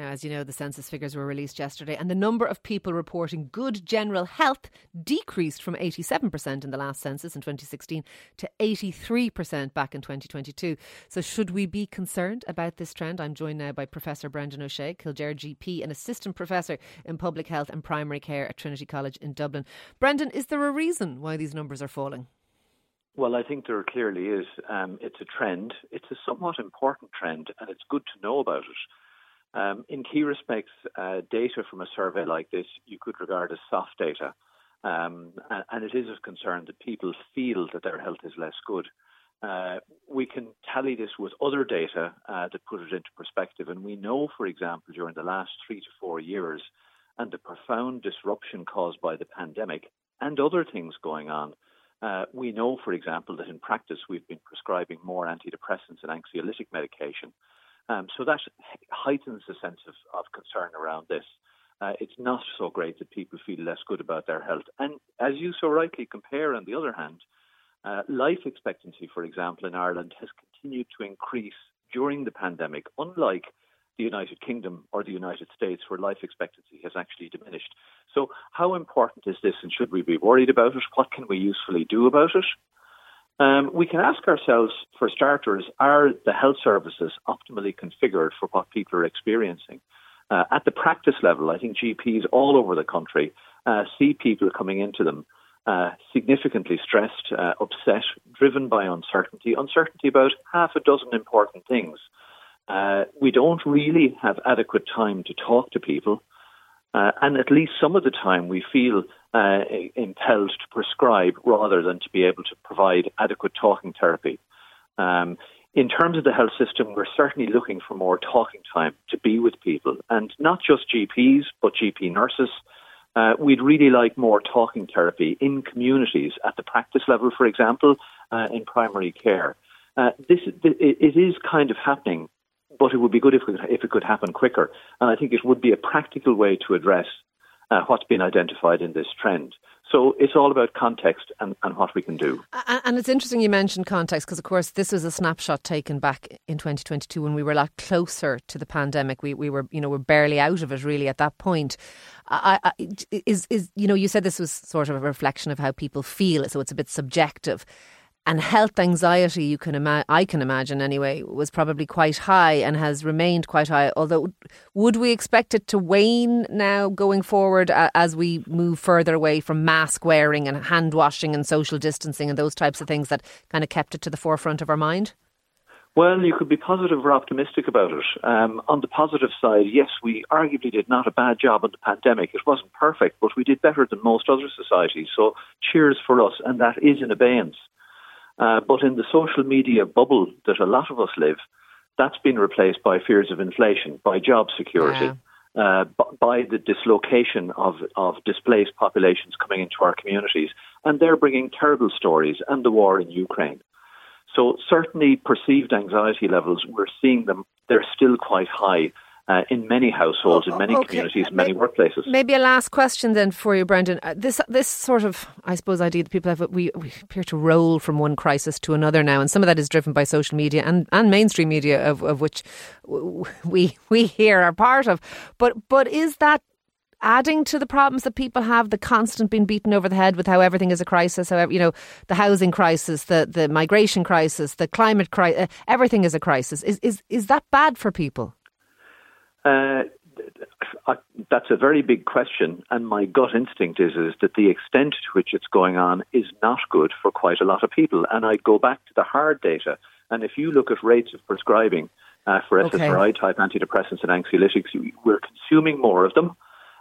Now, as you know, the census figures were released yesterday, and the number of people reporting good general health decreased from 87% in the last census in 2016 to 83% back in 2022. So, should we be concerned about this trend? I'm joined now by Professor Brendan O'Shea, Kildare GP and Assistant Professor in Public Health and Primary Care at Trinity College in Dublin. Brendan, is there a reason why these numbers are falling? Well, I think there clearly is. Um, it's a trend. It's a somewhat important trend, and it's good to know about it. Um, in key respects, uh, data from a survey like this you could regard as soft data, um, and, it is of concern that people feel that their health is less good. Uh, we can tally this with other data uh, that put it into perspective, and we know, for example, during the last three to four years, and the profound disruption caused by the pandemic and other things going on. Uh, we know, for example, that in practice we've been prescribing more antidepressants and anxiolytic medication um, so that heightens the sense of, of concern around this. Uh, it's not so great that people feel less good about their health. And as you so rightly compare, on the other hand, uh, life expectancy, for example, in Ireland has continued to increase during the pandemic, unlike the United Kingdom or the United States, where life expectancy has actually diminished. So, how important is this, and should we be worried about it? What can we usefully do about it? Um, we can ask ourselves, for starters, are the health services optimally configured for what people are experiencing? Uh, at the practice level, I think GPs all over the country uh, see people coming into them uh, significantly stressed, uh, upset, driven by uncertainty, uncertainty about half a dozen important things. Uh, we don't really have adequate time to talk to people. Uh, and at least some of the time we feel uh, impelled to prescribe rather than to be able to provide adequate talking therapy. Um, in terms of the health system, we're certainly looking for more talking time to be with people, and not just GPs, but GP nurses. Uh, we'd really like more talking therapy in communities at the practice level, for example, uh, in primary care. Uh, this it is kind of happening but it would be good if it, if it could happen quicker. And I think it would be a practical way to address uh, what's been identified in this trend. So it's all about context and, and what we can do. And it's interesting you mentioned context because, of course, this was a snapshot taken back in 2022 when we were a lot closer to the pandemic. We, we were, you know, we're barely out of it really at that point. I, I, is, is, you know, you said this was sort of a reflection of how people feel, so it's a bit subjective and health anxiety you can ima- I can imagine anyway was probably quite high and has remained quite high although would we expect it to wane now going forward uh, as we move further away from mask wearing and hand washing and social distancing and those types of things that kind of kept it to the forefront of our mind well, you could be positive or optimistic about it. Um, on the positive side, yes, we arguably did not a bad job on the pandemic. It wasn't perfect, but we did better than most other societies. So, cheers for us, and that is in abeyance. Uh, but in the social media bubble that a lot of us live, that's been replaced by fears of inflation, by job security, yeah. uh, by the dislocation of, of displaced populations coming into our communities. And they're bringing terrible stories and the war in Ukraine. So, certainly, perceived anxiety levels, we're seeing them, they're still quite high uh, in many households, in many okay. communities, in many workplaces. Maybe a last question then for you, Brendan. Uh, this this sort of, I suppose, idea that people have, we, we appear to roll from one crisis to another now, and some of that is driven by social media and, and mainstream media, of, of which we we here are part of. But but is that adding to the problems that people have, the constant being beaten over the head with how everything is a crisis, however, you know, the housing crisis, the, the migration crisis, the climate crisis, uh, everything is a crisis. Is, is, is that bad for people? Uh, that's a very big question, and my gut instinct is is that the extent to which it's going on is not good for quite a lot of people. And I go back to the hard data, and if you look at rates of prescribing uh, for. SSRI type antidepressants and anxiolytics, we're consuming more of them.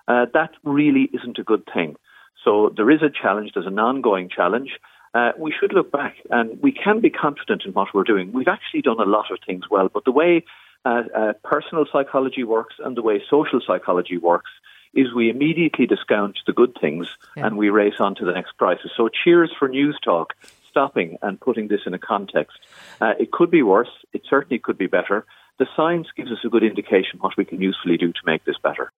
Uh, that really isn't a good thing. So there is a challenge. There's an ongoing challenge. Uh, we should look back, and we can be confident in what we're doing. We've actually done a lot of things well, but the way uh, uh, personal psychology works and the way social psychology works is we immediately discount the good things yeah. and we race on to the next crisis. So cheers for Newstalk, stopping and putting this in a context. Uh, it could be worse. It certainly could be better. The science gives us a good indication what we can usefully do to make this better.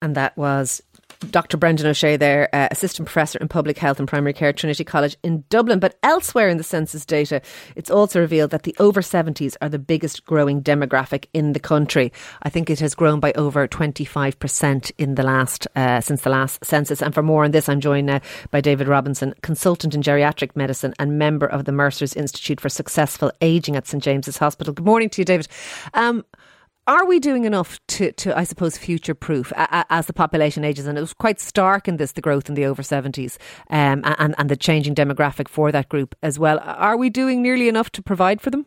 And that was Dr. Brendan O'Shea there, uh, Assistant Professor in Public Health and Primary Care, Trinity College in Dublin. But elsewhere in the census data, it's also revealed that the over 70s are the biggest growing demographic in the country. I think it has grown by over 25% in the last, uh, since the last census. And for more on this, I'm joined now by David Robinson, consultant in geriatric medicine and member of the Mercer's Institute for Successful Ageing at St James's Hospital. Good morning to you, David. Um, are we doing enough to, to I suppose, future proof as the population ages? And it was quite stark in this, the growth in the over 70s um, and, and the changing demographic for that group as well. Are we doing nearly enough to provide for them?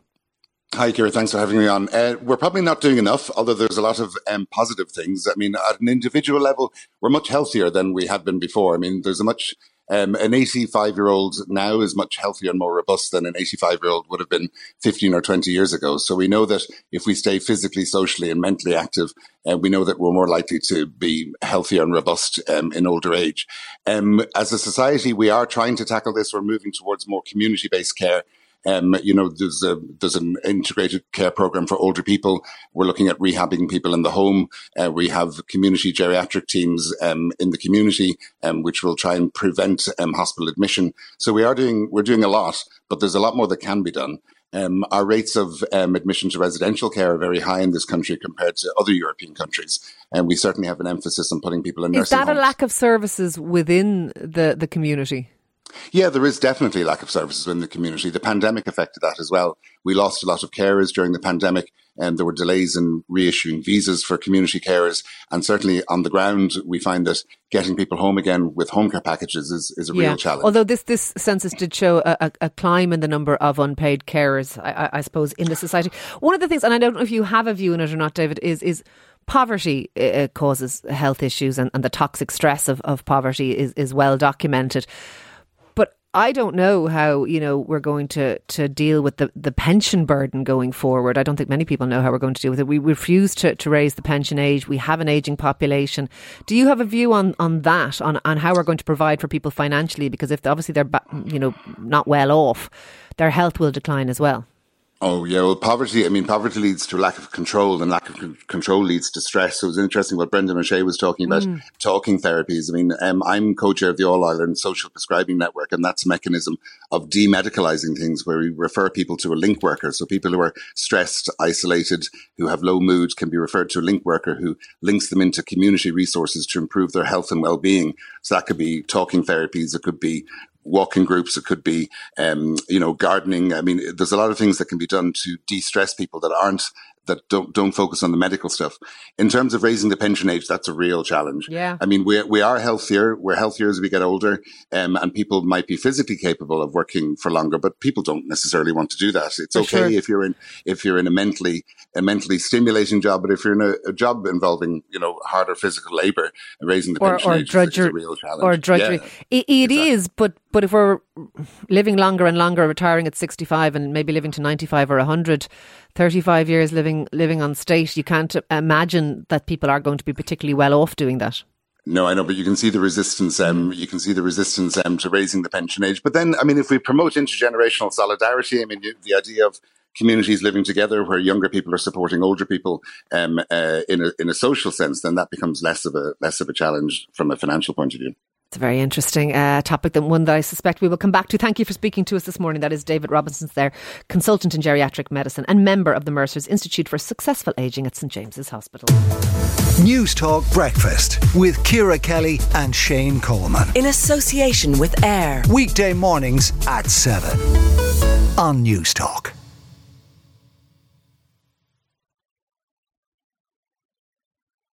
Hi, Ciara. Thanks for having me on. Uh, we're probably not doing enough, although there's a lot of um, positive things. I mean, at an individual level, we're much healthier than we had been before. I mean, there's a much um, an 85 year old now is much healthier and more robust than an 85 year old would have been 15 or 20 years ago. So we know that if we stay physically, socially, and mentally active, uh, we know that we're more likely to be healthier and robust um, in older age. Um, as a society, we are trying to tackle this. We're moving towards more community based care. Um, you know, there's a, there's an integrated care program for older people. We're looking at rehabbing people in the home. Uh, we have community geriatric teams um, in the community, um, which will try and prevent um, hospital admission. So we are doing we're doing a lot, but there's a lot more that can be done. Um, our rates of um, admission to residential care are very high in this country compared to other European countries, and we certainly have an emphasis on putting people in. Nursing. Is that homes. a lack of services within the the community? Yeah, there is definitely a lack of services in the community. The pandemic affected that as well. We lost a lot of carers during the pandemic, and there were delays in reissuing visas for community carers. And certainly on the ground, we find that getting people home again with home care packages is, is a yeah. real challenge. Although this, this census did show a, a, a climb in the number of unpaid carers, I, I, suppose, in the society. One of the things, and I don't know if you have a view on it or not, David, is is poverty uh, causes health issues and, and the toxic stress of, of poverty is, is well documented. I don't know how you know we're going to to deal with the, the pension burden going forward. I don't think many people know how we're going to deal with it. We refuse to, to raise the pension age. We have an aging population. Do you have a view on, on that on, on how we're going to provide for people financially? Because if obviously they're you know not well off, their health will decline as well. Oh yeah, well, poverty. I mean, poverty leads to lack of control, and lack of c- control leads to stress. So it was interesting what Brendan O'Shea was talking about mm. talking therapies. I mean, um, I'm co-chair of the All Ireland Social Prescribing Network, and that's a mechanism of demedicalizing things, where we refer people to a link worker. So people who are stressed, isolated, who have low mood, can be referred to a link worker who links them into community resources to improve their health and well-being. So that could be talking therapies, it could be walking groups. It could be, um, you know, gardening. I mean, there's a lot of things that can be done to de-stress people that aren't that don't don't focus on the medical stuff. In terms of raising the pension age, that's a real challenge. Yeah. I mean, we we are healthier. We're healthier as we get older, um, and people might be physically capable of working for longer, but people don't necessarily want to do that. It's for okay sure. if you're in if you're in a mentally a mentally stimulating job, but if you're in a, a job involving you know harder physical labor, raising the or, pension or age drudgery, is a real challenge. Or drudgery. Yeah, it, it exactly. is, but but if we're living longer and longer, retiring at 65 and maybe living to 95 or 100, 35 years living living on state, you can't imagine that people are going to be particularly well off doing that. No, I know, but you can see the resistance. Um, you can see the resistance um, to raising the pension age. But then, I mean, if we promote intergenerational solidarity, I mean, the idea of communities living together where younger people are supporting older people um, uh, in a in a social sense, then that becomes less of a less of a challenge from a financial point of view. It's a very interesting uh, topic, and one that I suspect we will come back to. Thank you for speaking to us this morning. That is David Robinson's there, consultant in geriatric medicine and member of the Mercer's Institute for Successful Ageing at St James's Hospital. Newstalk Breakfast with Ciara Kelly and Shane Coleman. In association with AIR. Weekday mornings at 7 on Newstalk.